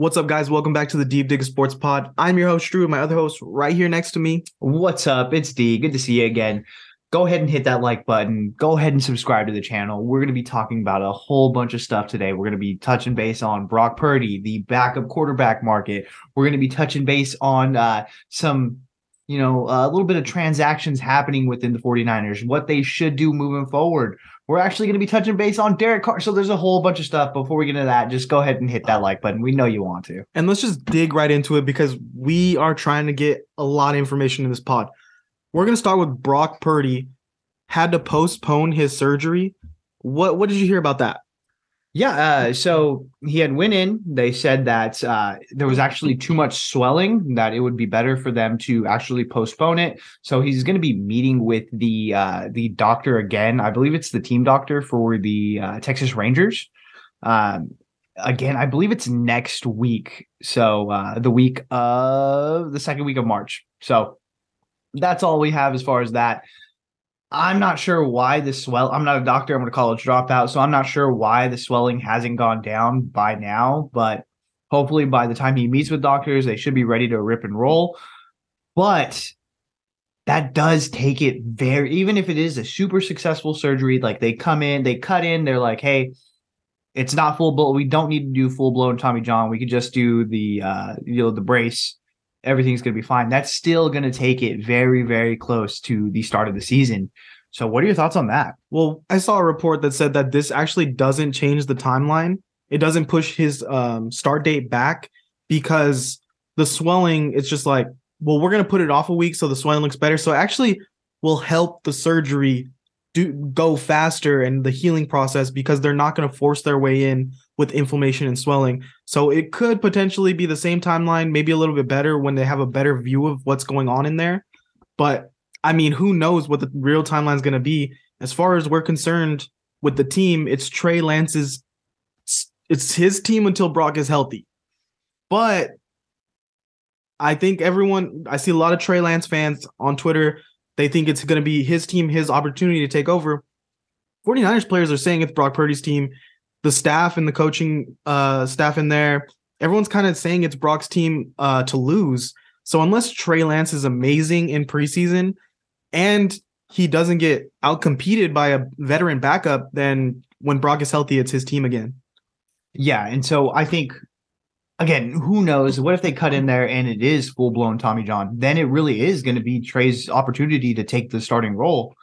What's up, guys? Welcome back to the Deep Dig Sports Pod. I'm your host, Drew. and My other host, right here next to me. What's up? It's D. Good to see you again. Go ahead and hit that like button. Go ahead and subscribe to the channel. We're going to be talking about a whole bunch of stuff today. We're going to be touching base on Brock Purdy, the backup quarterback market. We're going to be touching base on uh, some, you know, a little bit of transactions happening within the 49ers, what they should do moving forward. We're actually going to be touching base on Derek Carr. So there's a whole bunch of stuff. Before we get into that, just go ahead and hit that uh, like button. We know you want to. And let's just dig right into it because we are trying to get a lot of information in this pod. We're going to start with Brock Purdy had to postpone his surgery. What what did you hear about that? Yeah, uh, so he had went in. They said that uh, there was actually too much swelling that it would be better for them to actually postpone it. So he's going to be meeting with the uh, the doctor again. I believe it's the team doctor for the uh, Texas Rangers. Um, again, I believe it's next week. So uh, the week of the second week of March. So that's all we have as far as that. I'm not sure why the swell. I'm not a doctor. I'm going to college dropout, so I'm not sure why the swelling hasn't gone down by now. But hopefully, by the time he meets with doctors, they should be ready to rip and roll. But that does take it very. Even if it is a super successful surgery, like they come in, they cut in, they're like, "Hey, it's not full blown. We don't need to do full blown Tommy John. We could just do the uh, you know the brace." Everything's going to be fine. That's still going to take it very, very close to the start of the season. So, what are your thoughts on that? Well, I saw a report that said that this actually doesn't change the timeline. It doesn't push his um, start date back because the swelling, it's just like, well, we're going to put it off a week so the swelling looks better. So, actually, will help the surgery do go faster and the healing process because they're not going to force their way in with inflammation and swelling. So it could potentially be the same timeline, maybe a little bit better when they have a better view of what's going on in there. But I mean, who knows what the real timeline is going to be? As far as we're concerned with the team, it's Trey Lance's it's his team until Brock is healthy. But I think everyone I see a lot of Trey Lance fans on Twitter they think it's going to be his team, his opportunity to take over. 49ers players are saying it's Brock Purdy's team. The staff and the coaching uh, staff in there, everyone's kind of saying it's Brock's team uh, to lose. So unless Trey Lance is amazing in preseason and he doesn't get outcompeted by a veteran backup, then when Brock is healthy, it's his team again. Yeah, and so I think again, who knows? What if they cut in there and it is full blown Tommy John? Then it really is going to be Trey's opportunity to take the starting role.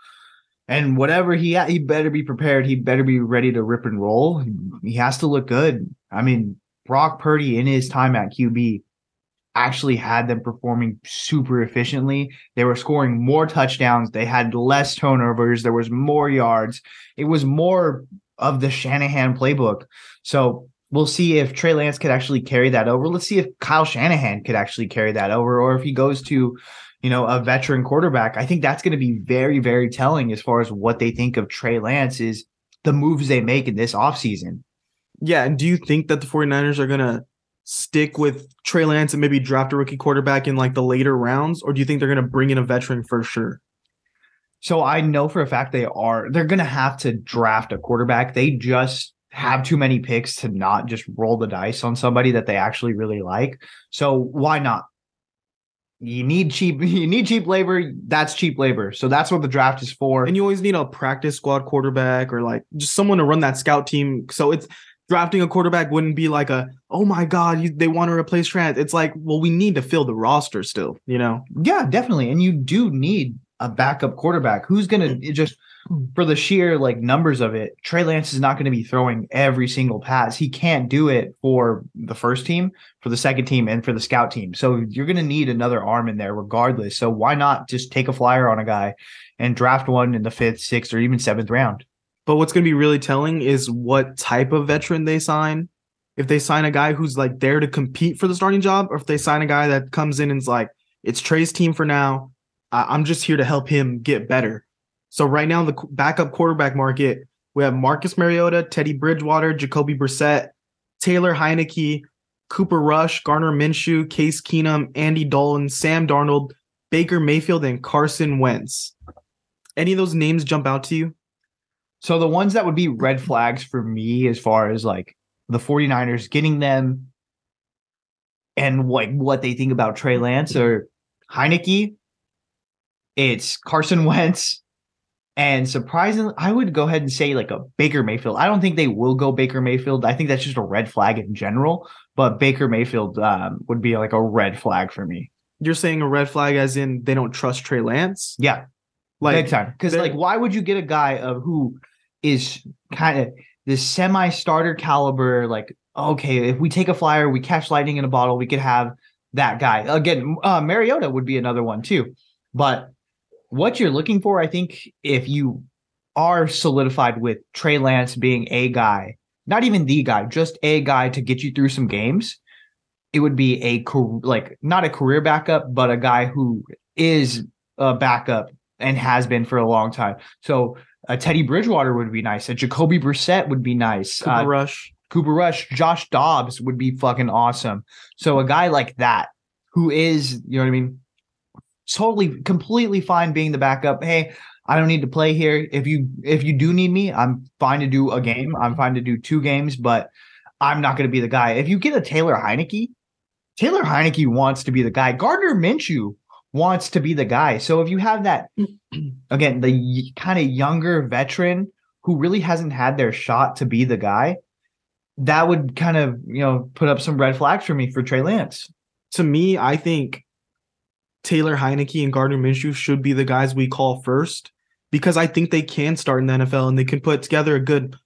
And whatever he ha- he better be prepared. He better be ready to rip and roll. He has to look good. I mean, Brock Purdy in his time at QB actually had them performing super efficiently. They were scoring more touchdowns. They had less turnovers. There was more yards. It was more of the Shanahan playbook. So we'll see if Trey Lance could actually carry that over. Let's see if Kyle Shanahan could actually carry that over, or if he goes to, you know, a veteran quarterback. I think that's going to be very, very telling as far as what they think of Trey Lance is the moves they make in this offseason. Yeah. And do you think that the 49ers are going to stick with Trey Lance and maybe draft a rookie quarterback in like the later rounds, or do you think they're going to bring in a veteran for sure? So I know for a fact they are. They're going to have to draft a quarterback. They just have too many picks to not just roll the dice on somebody that they actually really like. So why not? You need cheap you need cheap labor, that's cheap labor. So that's what the draft is for. And you always need a practice squad quarterback or like just someone to run that scout team. So it's drafting a quarterback wouldn't be like a oh my god you, they want to replace Trent. It's like well we need to fill the roster still, you know. Yeah, definitely. And you do need a backup quarterback who's going to just for the sheer like numbers of it, Trey Lance is not going to be throwing every single pass. He can't do it for the first team, for the second team, and for the scout team. So you're going to need another arm in there regardless. So why not just take a flyer on a guy and draft one in the fifth, sixth, or even seventh round? But what's going to be really telling is what type of veteran they sign. If they sign a guy who's like there to compete for the starting job, or if they sign a guy that comes in and's like, it's Trey's team for now. I'm just here to help him get better so right now, the backup quarterback market, we have Marcus Mariota, Teddy Bridgewater, Jacoby Brissett, Taylor Heinicke, Cooper Rush, Gardner Minshew, Case Keenum, Andy Dalton, Sam Darnold, Baker Mayfield, and Carson Wentz. Any of those names jump out to you? So the ones that would be red flags for me as far as like the 49ers getting them and like what they think about Trey Lance or Heinicke, it's Carson Wentz. And surprisingly, I would go ahead and say like a Baker Mayfield. I don't think they will go Baker Mayfield. I think that's just a red flag in general. But Baker Mayfield um, would be like a red flag for me. You're saying a red flag as in they don't trust Trey Lance? Yeah, Like big time. Because like, why would you get a guy of who is kind of this semi-starter caliber? Like, okay, if we take a flyer, we catch lightning in a bottle, we could have that guy again. Uh, Mariota would be another one too. But what you're looking for, I think, if you are solidified with Trey Lance being a guy, not even the guy, just a guy to get you through some games, it would be a like not a career backup, but a guy who is a backup and has been for a long time. So a Teddy Bridgewater would be nice. A Jacoby Brissett would be nice. Cooper Uh, Rush. Cooper Rush, Josh Dobbs would be fucking awesome. So a guy like that who is, you know what I mean, totally completely fine being the backup. Hey, I don't need to play here. If you if you do need me, I'm fine to do a game. I'm fine to do two games, but I'm not going to be the guy. If you get a Taylor Heinicke, Taylor Heinicke wants to be the guy. Gardner Minshew wants to be the guy. So if you have that again, the kind of younger veteran who really hasn't had their shot to be the guy, that would kind of you know put up some red flags for me for Trey Lance. To me, I think Taylor Heinicke and Gardner Minshew should be the guys we call first because I think they can start in the NFL and they can put together a good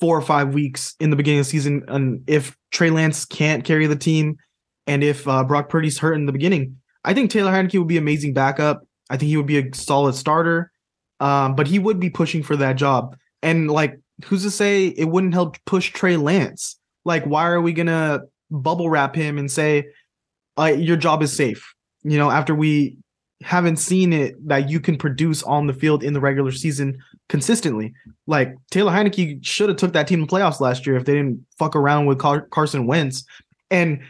four or five weeks in the beginning of the season. And if Trey Lance can't carry the team, and if uh, Brock Purdy's hurt in the beginning, I think Taylor Heinicke would be amazing backup. I think he would be a solid starter, um, but he would be pushing for that job. And like, who's to say it wouldn't help push Trey Lance? Like, why are we gonna bubble wrap him and say uh, your job is safe? You know, after we haven't seen it that you can produce on the field in the regular season consistently. Like Taylor Heinicke should have took that team to playoffs last year if they didn't fuck around with Car- Carson Wentz. And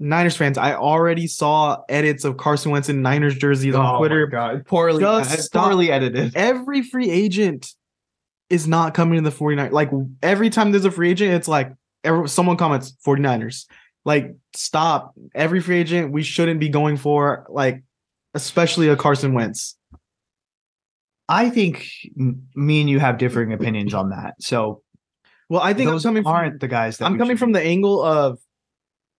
Niners fans, I already saw edits of Carson Wentz in Niners jerseys on Twitter. Oh God, poorly, Just uh, poorly edited. Every free agent is not coming to the 49 like every time there's a free agent it's like every, someone comments 49ers like stop every free agent we shouldn't be going for like especially a Carson Wentz I think me and you have differing opinions on that. So well I think those I'm coming aren't from, the guys that I'm coming from be- the angle of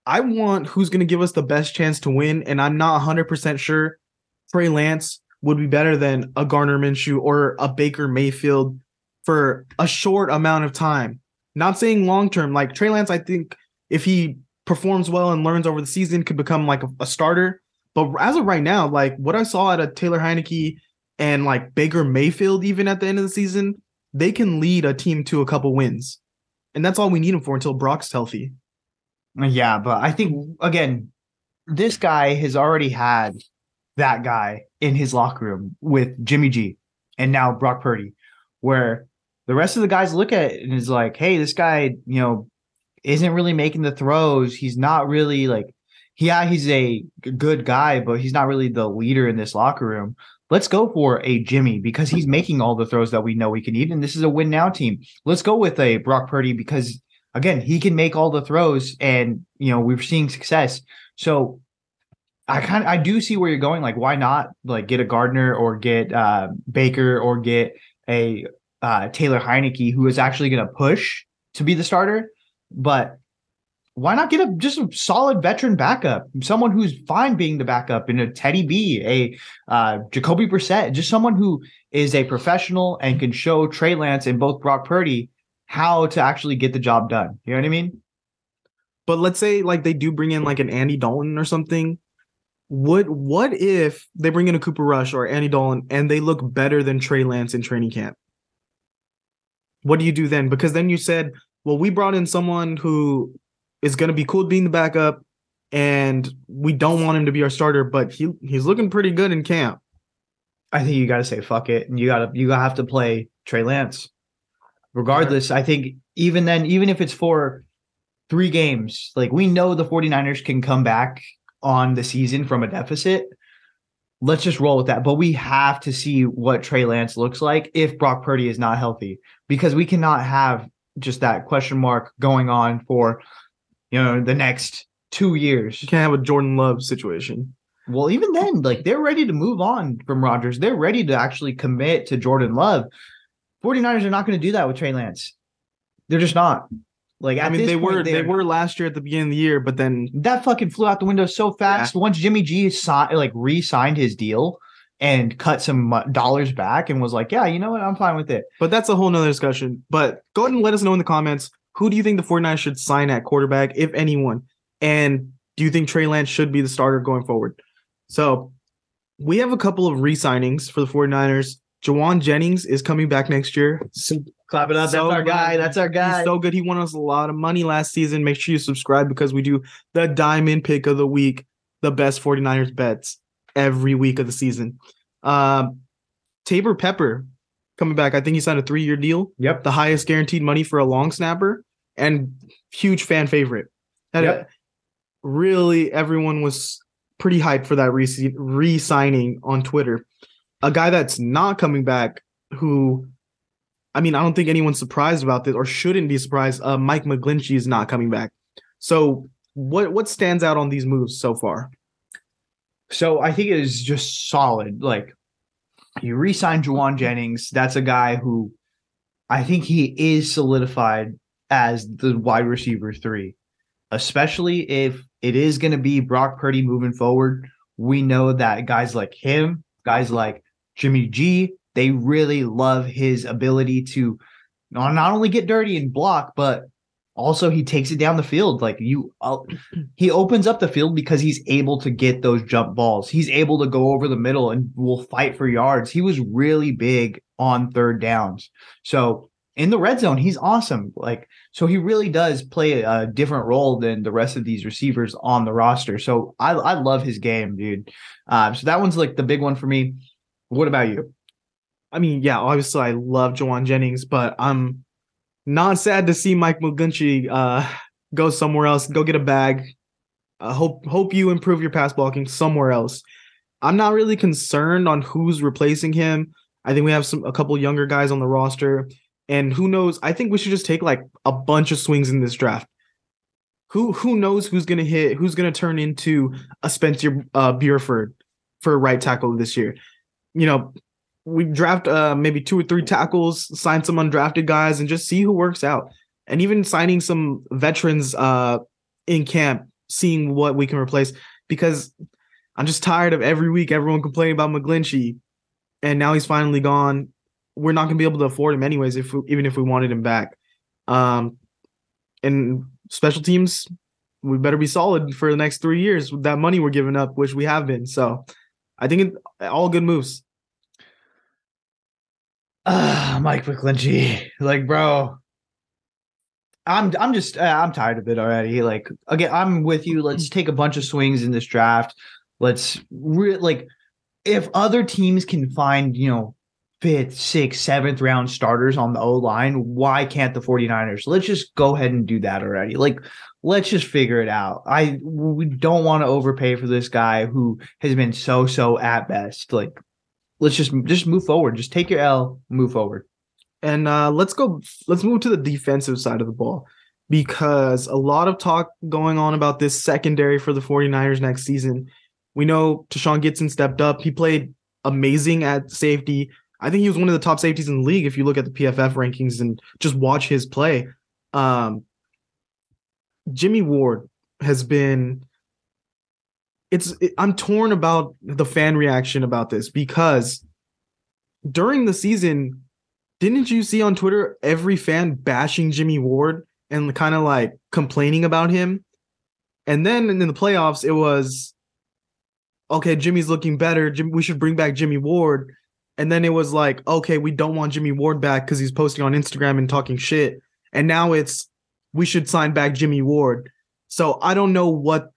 I want who's going to give us the best chance to win and I'm not 100% sure Trey Lance would be better than a Gardner Minshew or a Baker Mayfield for a short amount of time. Not saying long term. Like Trey Lance, I think if he performs well and learns over the season, could become like a, a starter. But as of right now, like what I saw at a Taylor Heinicke and like Baker Mayfield, even at the end of the season, they can lead a team to a couple wins, and that's all we need him for until Brock's healthy. Yeah, but I think again, this guy has already had that guy in his locker room with Jimmy G and now Brock Purdy, where the rest of the guys look at it and is like, hey, this guy, you know, isn't really making the throws. He's not really like, yeah, he's a good guy, but he's not really the leader in this locker room. Let's go for a Jimmy because he's making all the throws that we know we can eat, and this is a win now team. Let's go with a Brock Purdy because again, he can make all the throws and you know, we're seeing success. So I kind of I do see where you're going. Like, why not like get a Gardner or get uh, Baker or get a uh, Taylor Heinicke who is actually going to push to be the starter? But why not get a just a solid veteran backup, someone who's fine being the backup in a Teddy B, a uh, Jacoby Brissett, just someone who is a professional and can show Trey Lance and both Brock Purdy how to actually get the job done. You know what I mean? But let's say like they do bring in like an Andy Dalton or something. Would what if they bring in a Cooper Rush or Andy Dalton and they look better than Trey Lance in training camp? What do you do then? Because then you said, well, we brought in someone who is going to be cool being the backup, and we don't want him to be our starter, but he he's looking pretty good in camp. I think you got to say fuck it, and you got to you gotta have to play Trey Lance. Regardless, I think even then, even if it's for three games, like we know the 49ers can come back on the season from a deficit. Let's just roll with that. But we have to see what Trey Lance looks like if Brock Purdy is not healthy, because we cannot have just that question mark going on for you know the next two years. You can't have a Jordan Love situation. Well, even then, like they're ready to move on from Rodgers. They're ready to actually commit to Jordan Love. 49ers are not going to do that with Trey Lance. They're just not. Like I mean, they were they were last year at the beginning of the year, but then that fucking flew out the window so fast. Yeah. Once Jimmy G signed, like re-signed his deal and cut some dollars back, and was like, "Yeah, you know what? I'm fine with it." But that's a whole nother discussion. But go ahead and let us know in the comments who do you think the 49ers should sign at quarterback, if anyone, and do you think Trey Lance should be the starter going forward? So we have a couple of re-signings for the 49ers. Jauan Jennings is coming back next year. So, Clap it up. So That's our guy. That's our guy. He's so good. He won us a lot of money last season. Make sure you subscribe because we do the diamond pick of the week, the best 49ers bets every week of the season. Um, Taybor Pepper coming back. I think he signed a three year deal. Yep. The highest guaranteed money for a long snapper and huge fan favorite. Yep. Really, everyone was pretty hyped for that re signing on Twitter. A guy that's not coming back who I mean, I don't think anyone's surprised about this or shouldn't be surprised. Uh, Mike McGlinchey is not coming back. So what what stands out on these moves so far? So I think it is just solid. Like you re-signed Jauan Jennings. That's a guy who I think he is solidified as the wide receiver three, especially if it is going to be Brock Purdy moving forward. We know that guys like him, guys like Jimmy G, they really love his ability to not only get dirty and block, but also he takes it down the field. Like you, uh, he opens up the field because he's able to get those jump balls. He's able to go over the middle and will fight for yards. He was really big on third downs. So in the red zone, he's awesome. Like, so he really does play a different role than the rest of these receivers on the roster. So I, I love his game, dude. Uh, so that one's like the big one for me. What about you? I mean, yeah, obviously I love Jauan Jennings, but I'm not sad to see Mike McGlinchey uh, go somewhere else, go get a bag. I hope hope you improve your pass blocking somewhere else. I'm not really concerned on who's replacing him. I think we have some a couple younger guys on the roster, and who knows? I think we should just take like a bunch of swings in this draft. Who who knows who's gonna hit? Who's gonna turn into a Spencer uh, Burford for right tackle this year? You know, we draft uh, maybe two or three tackles, sign some undrafted guys, and just see who works out. And even signing some veterans uh, in camp, seeing what we can replace. Because I'm just tired of every week everyone complaining about McGlinchey, and now he's finally gone. We're not going to be able to afford him anyways, if we, even if we wanted him back. Um, and special teams, we better be solid for the next three years with that money we're giving up, which we have been. So, I think it, all good moves. Ah, uh, Mike McGlinchey. Like, bro, I'm I'm just uh, I'm tired of it already. Like, again, I'm with you. Let's take a bunch of swings in this draft. Let's re- like if other teams can find, you know, fifth, sixth, seventh round starters on the O line, why can't the 49ers? Let's just go ahead and do that already. Like, let's just figure it out. I we don't want to overpay for this guy who has been so so at best. Like, let's just just move forward. Just take your L, move forward. And uh, let's go. Let's move to the defensive side of the ball because a lot of talk going on about this secondary for the 49ers next season. We know Tashaun Gipson stepped up. He played amazing at safety. I think he was one of the top safeties in the league if you look at the PFF rankings and just watch his play. Um, Jimmy Ward has been it's it, I'm torn about the fan reaction about this because during the season, didn't you see on Twitter every fan bashing Jimmy Ward and kind of like complaining about him? And then in the playoffs, it was okay, Jimmy's looking better. Jim, we should bring back Jimmy Ward. And then it was like, okay, we don't want Jimmy Ward back because he's posting on Instagram and talking shit. And now it's we should sign back Jimmy Ward. So I don't know what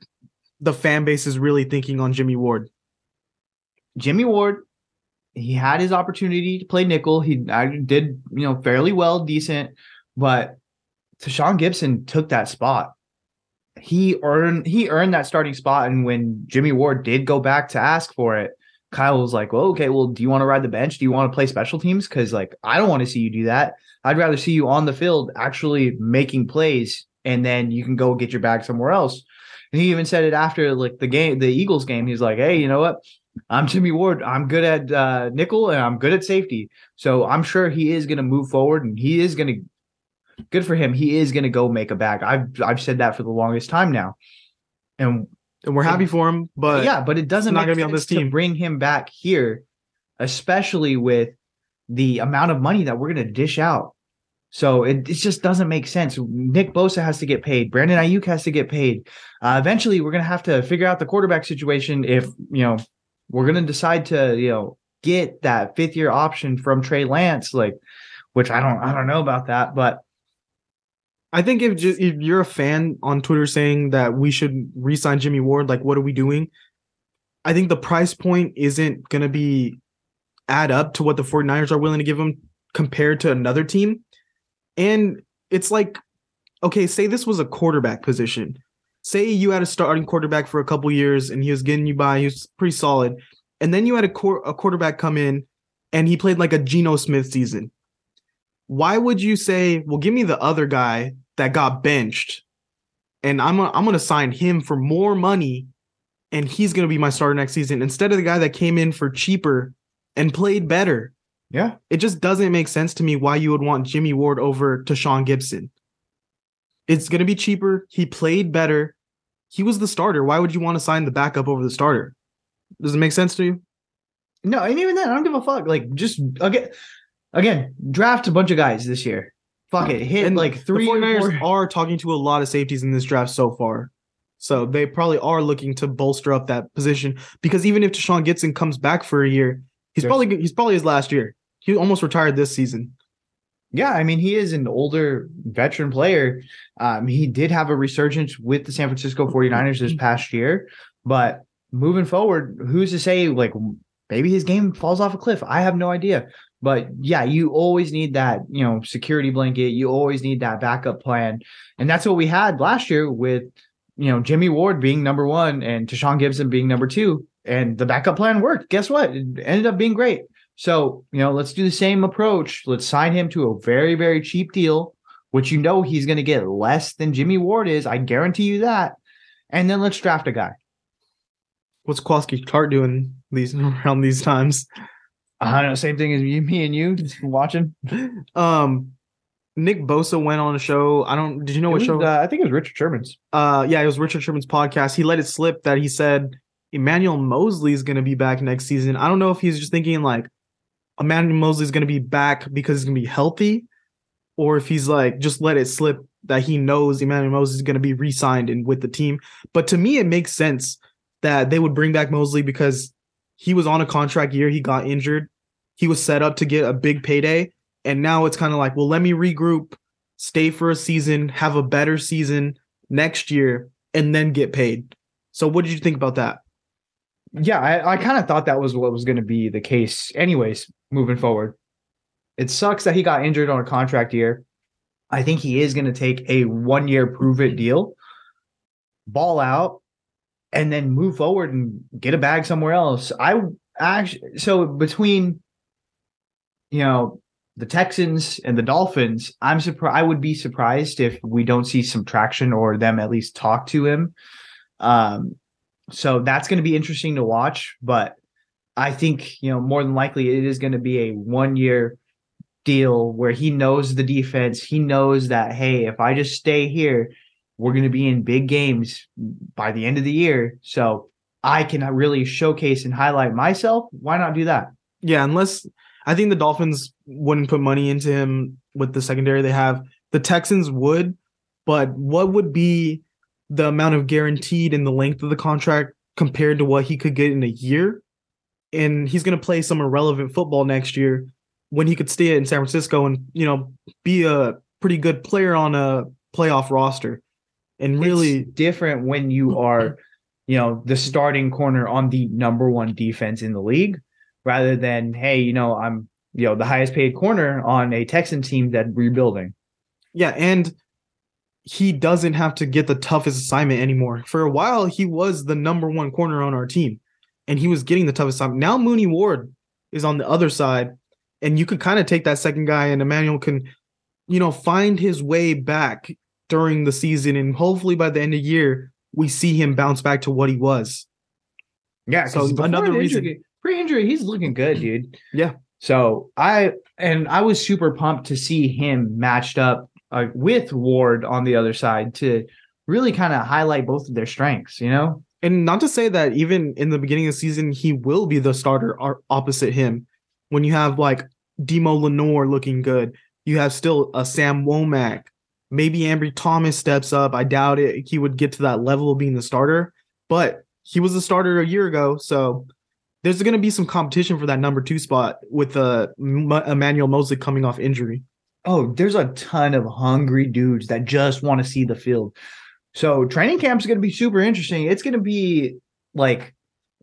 the fan base is really thinking on Jimmy Ward. Jimmy Ward, he had his opportunity to play nickel. He did, you know, fairly well, decent, but Tashaun Gipson took that spot. He earned he earned that starting spot, and when Jimmy Ward did go back to ask for it, Kyle was like, "Well, okay, well, do you want to ride the bench? Do you want to play special teams? Because like, I don't want to see you do that. I'd rather see you on the field actually making plays, and then you can go get your bag somewhere else." And he even said it after like the game, the Eagles game. He's like, "Hey, you know what? I'm Jimmy Ward. I'm good at uh, nickel and I'm good at safety. So I'm sure he is going to move forward and he is going to. Good for him. He is going to go make a bag. I've I've said that for the longest time now, and and we're happy for him. But yeah, but it doesn't not make gonna be on sense this team. to bring him back here, especially with the amount of money that we're going to dish out. So it, it just doesn't make sense. Nick Bosa has to get paid. Brandon Aiyuk has to get paid. Uh, eventually, we're going to have to figure out the quarterback situation if you know we're going to decide to you know get that fifth year option from Trey Lance, like which I don't I don't know about that, but I think if just if you're a fan on Twitter saying that we should re-sign Jimmy Ward, like what are we doing? I think the price point isn't gonna be add up to what the 49ers are willing to give him compared to another team. And it's like, okay, say this was a quarterback position. Say you had a starting quarterback for a couple years and he was getting you by, he was pretty solid. And then you had a, quar- a quarterback come in and he played like a Geno Smith season why would you say, well, give me the other guy that got benched and I'm I'm going to sign him for more money and he's going to be my starter next season instead of the guy that came in for cheaper and played better. Yeah, It just doesn't make sense to me why you would want Jimmy Ward over to Sean Gipson. It's going to be cheaper. He played better. He was the starter. Why would you want to sign the backup over the starter? Does it make sense to you? no, and even then, I don't give a fuck. Like just again, again, draft a bunch of guys this year. Fuck it, hit like three the 49ers are talking to a lot of safeties in this draft so far. So they probably are looking to bolster up that position because even if Deshaun Gipson comes back for a year, he's There's- probably he's probably his last year. He almost retired this season. Yeah, I mean, he is an older veteran player. Um, he did have a resurgence with the San Francisco 49ers this past year, but moving forward, who's to say like maybe his game falls off a cliff? I have no idea. But yeah, you always need that, you know, security blanket. You always need that backup plan. And that's what we had last year with, you know, Jimmy Ward being number one and Tashaun Gipson being number two. And the backup plan worked. Guess what? It ended up being great. So, you know, let's do the same approach. Let's sign him to a very, very cheap deal, which you know he's going to get less than Jimmy Ward is. I guarantee you that. And then let's draft a guy. What's Kowalski Clark doing these around these times? I don't know. Same thing as you, me and you just watching. Um, Nick Bosa went on a show. I don't. Did you know It what was, show? uh, I think it was Richard Sherman's. uh yeah, it was Richard Sherman's podcast. He let it slip that he said Emmanuel Moseley is going to be back next season. I don't know if he's just thinking like Emmanuel Moseley is going to be back because he's going to be healthy, or if he's like just let it slip that he knows Emmanuel Moseley is going to be re-signed and with the team. But to me, it makes sense that they would bring back Moseley because he was on a contract year. He got injured. He was set up to get a big payday, and now it's kind of like, well, let me regroup, stay for a season, have a better season next year and then get paid. So what did you think about that? Yeah, I, I kind of thought that was what was going to be the case, anyways, moving forward. It sucks that he got injured on a contract year. I think he is going to take a one year prove it deal, ball out, and then move forward and get a bag somewhere else. I actually, so between, you know, the Texans and the Dolphins, I'm surprised. I would be surprised if we don't see some traction or them at least talk to him. Um, so that's going to be interesting to watch. But I think you know more than likely it is going to be a one year deal where he knows the defense. He knows that hey, if I just stay here, we're going to be in big games by the end of the year. So I can really showcase and highlight myself. Why not do that? Yeah, unless I think the Dolphins wouldn't put money into him with the secondary they have. The Texans would, but what would be the amount of guaranteed in the length of the contract compared to what he could get in a year? And he's going to play some irrelevant football next year when he could stay in San Francisco and, you know, be a pretty good player on a playoff roster. And really it's different when you are, you know, the starting corner on the number one defense in the league, rather than hey, you know, I'm you know the highest paid corner on a Texan team that rebuilding. Yeah, and he doesn't have to get the toughest assignment anymore. For a while, he was the number one corner on our team, and he was getting the toughest time. Now Mooney Ward is on the other side, and you could kind of take that second guy, and Emmanuel can, you know, find his way back during the season, and hopefully by the end of the year, we see him bounce back to what he was. Yeah, so another reason- injury- pre-injury, he's looking good, dude. Yeah. So I and I was super pumped to see him matched up uh, with Ward on the other side to really kind of highlight both of their strengths. You know, And not to say that even in the beginning of the season, he will be the starter ar- opposite him. When you have like Demo Lenoir looking good, you have still a Sam Womack. Maybe Ambry Thomas steps up. I doubt it. He would get to that level of being the starter, but he was the starter a year ago. So there's going to be some competition for that number two spot with uh, M- Emmanuel Moseley coming off injury. oh, there's a ton of hungry dudes that just want to see the field. So training camp is going to be super interesting. It's going to be like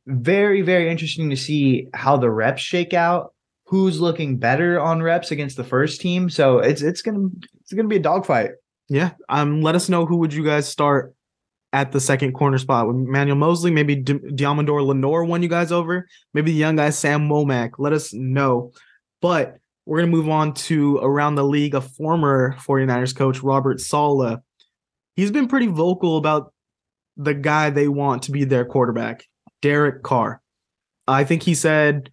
very, very interesting to see how the reps shake out. Who's looking better on reps against the first team? So it's it's gonna it's gonna be a dogfight. Yeah. Um. Let us know who would you guys start at the second corner spot with Manuel Moseley, maybe D- Lenoir won you guys over, maybe the young guy Sam Womack. Let us know. But we're gonna move on to around the league. A former 49ers coach, Robert Saleh. He's been pretty vocal about the guy they want to be their quarterback, Derek Carr. I think he said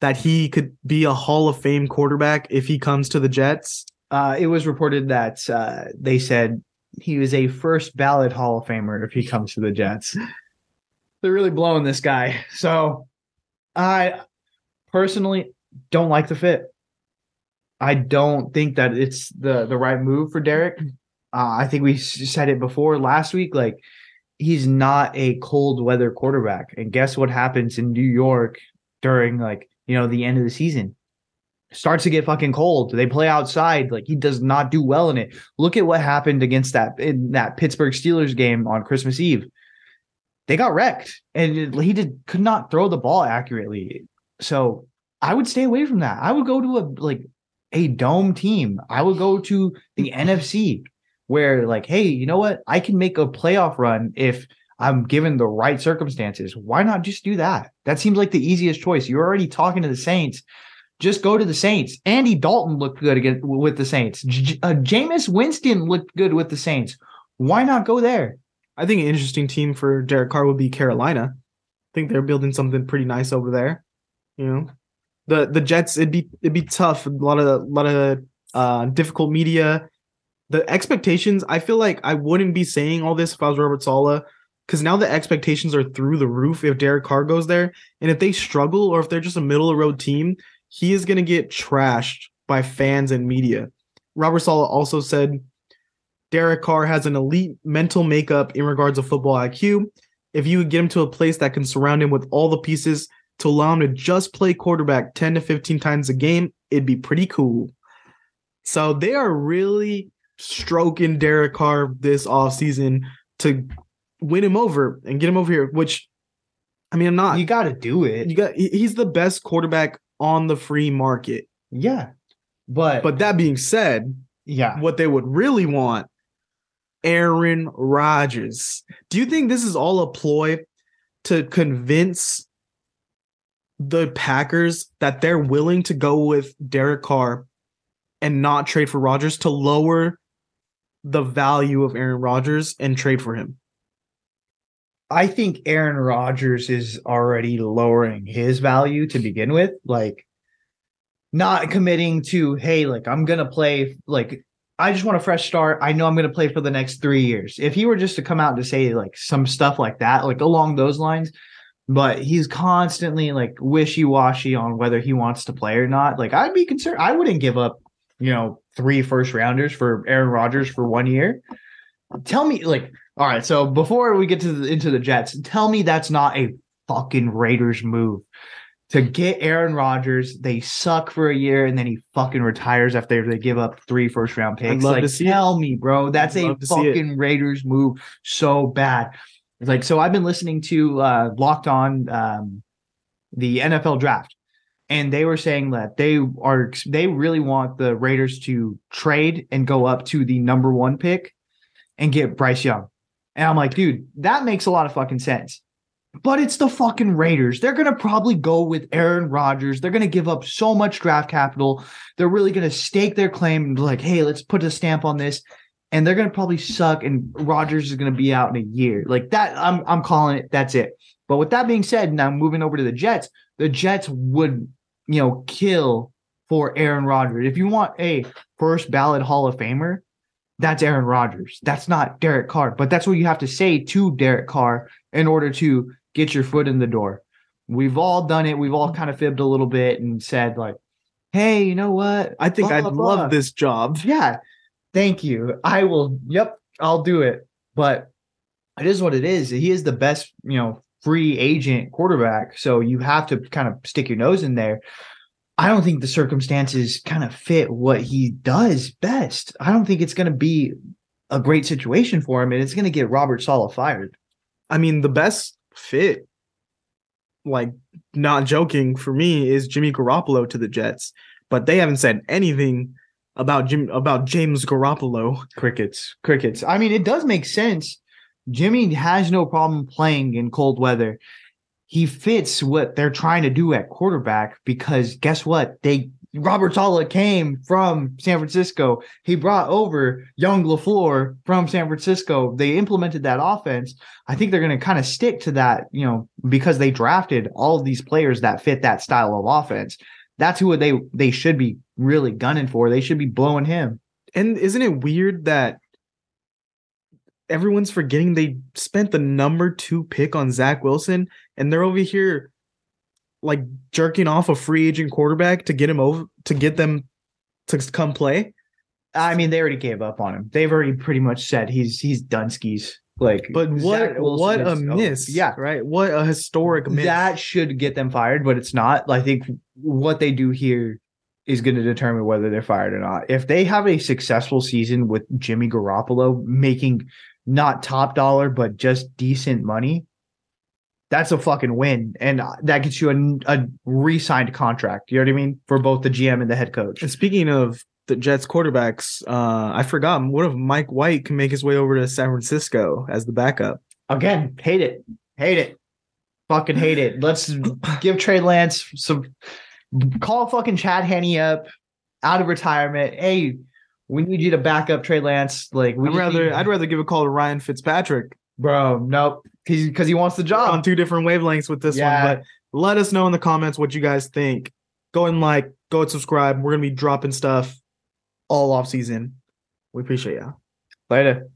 that he could be a Hall of Fame quarterback if he comes to the Jets. Uh, it was reported that uh, they said he was a first ballot Hall of Famer if he comes to the Jets. They're really blowing this guy. So I personally don't like the fit. I don't think that it's the the right move for Derek. Uh, I think we said it before last week. Like he's not a cold weather quarterback. And guess what happens in New York during like you know the end of the season? Starts to get fucking cold. They play outside. Like he does not do well in it. Look at what happened against that in that Pittsburgh Steelers game on Christmas Eve. They got wrecked, and he did could not throw the ball accurately. So I would stay away from that. I would go to a like a dome team. I would go to the NFC where like, hey, you know what? I can make a playoff run if I'm given the right circumstances. Why not just do that? That seems like the easiest choice. You're already talking to the Saints. Just go to the Saints. Andy Dalton looked good again with the Saints. J- uh, Jameis Winston looked good with the Saints. Why not go there? I think an interesting team for Derek Carr would be Carolina. I think they're building something pretty nice over there. You know, the the Jets it'd be it'd be tough. A lot of a lot of uh, difficult media. The expectations. I feel like I wouldn't be saying all this if I was Robert Saleh, because now the expectations are through the roof if Derek Carr goes there, and if they struggle or if they're just a middle of the road team, he is gonna get trashed by fans and media. Robert Saleh also said Derek Carr has an elite mental makeup in regards of football IQ. If you would get him to a place that can surround him with all the pieces to allow him to just play quarterback 10 to 15 times a game, it'd be pretty cool. So they are really stroking Derek Carr this offseason to win him over and get him over here, which I mean, I'm not You got to do it. you got he's the best quarterback on the free market. Yeah. But, But that being said, yeah. what they would really want Aaron Rodgers. Do you think this is all a ploy to convince the Packers that they're willing to go with Derek Carr and not trade for Rodgers to lower the value of Aaron Rodgers and trade for him? I think Aaron Rodgers is already lowering his value to begin with. Like, not committing to, hey, like, I'm going to play, like, I just want a fresh start. I know I'm going to play for the next three years. If he were just to come out to say, like, some stuff like that, like along those lines, but he's constantly like wishy washy on whether he wants to play or not. Like, I'd be concerned. I wouldn't give up, you know, three first rounders for Aaron Rodgers for one year. Tell me, like, all right, so before we get to the, into the Jets, tell me that's not a fucking Raiders move to get Aaron Rodgers. They suck for a year and then he fucking retires after they give up three first round picks. like, tell me, bro, that's a love to see it. fucking Raiders move so bad. Like, so I've been listening to uh, Locked On, um, the NFL draft, and they were saying that they are they really want the Raiders to trade and go up to the number one pick and get Bryce Young. And I'm like, dude, that makes a lot of fucking sense. But it's the fucking Raiders. They're to probably go with Aaron Rodgers. They're to give up so much draft capital. They're really to stake their claim and be like, hey, let's put a stamp on this. and they're gonna probably suck, and Rodgers is gonna be out in a year. Like that, I'm I'm calling it. That's it. But with that being said, now moving over to the Jets, the Jets would, you know, kill for Aaron Rodgers. If you want a first ballot Hall of Famer, that's Aaron Rodgers. That's not Derek Carr. But that's what you have to say to Derek Carr in order to get your foot in the door. We've all done it. We've all kind of fibbed a little bit and said, like, hey, you know what? I think Blah, I'd blah, blah. love this job. Yeah. Thank you. I will. Yep. I'll do it. But it is what it is. He is the best, you know, free agent quarterback. So you have to kind of stick your nose in there. I don't think the circumstances kind of fit what he does best. I don't think it's going to be a great situation for him, and it's going to get Robert Saleh fired. I mean, the best fit, like not joking for me, is Jimmy Garoppolo to the Jets. But they haven't said anything about Jim about James Garoppolo. Crickets, crickets. I mean, it does make sense. Jimmy has no problem playing in cold weather. He fits what they're trying to do at quarterback because guess what? They Robert Saleh came from San Francisco. He brought over young LaFleur from San Francisco. They implemented that offense. I think they're going to kind of stick to that, you know, because they drafted all these players that fit that style of offense. That's who they they should be really gunning for. They should be blowing him. And isn't it weird that everyone's forgetting they spent the number two pick on Zach Wilson and they're over here like jerking off a free agent quarterback to get him over to get them to come play? I mean, they already gave up on him. They've already pretty much said he's he's done skis. Like, But what what a oh, miss. yeah, Right. What a historic miss. that should get them fired, but it's not. I think what they do here is going to determine whether they're fired or not. If they have a successful season with Jimmy Garoppolo making not top dollar but just decent money, that's a fucking win, and that gets you a, a re-signed contract. You know what I mean for both the GM and the head coach. And speaking of the Jets quarterbacks, uh, I forgot. What if Mike White can make his way over to San Francisco as the backup? Again, hate it. Hate it. Fucking hate it. Let's give Trey Lance some call fucking Chad Henne up out of retirement. Hey, we need you to back up Trey Lance. Like we I'd rather I'd rather give a call to Ryan Fitzpatrick. bro, nope. He's because he wants the We're on two different wavelengths with this Yeah. one, but let us know in the comments what you guys think. Go and like, go and subscribe. We're gonna be dropping stuff all off season. We appreciate you. Later.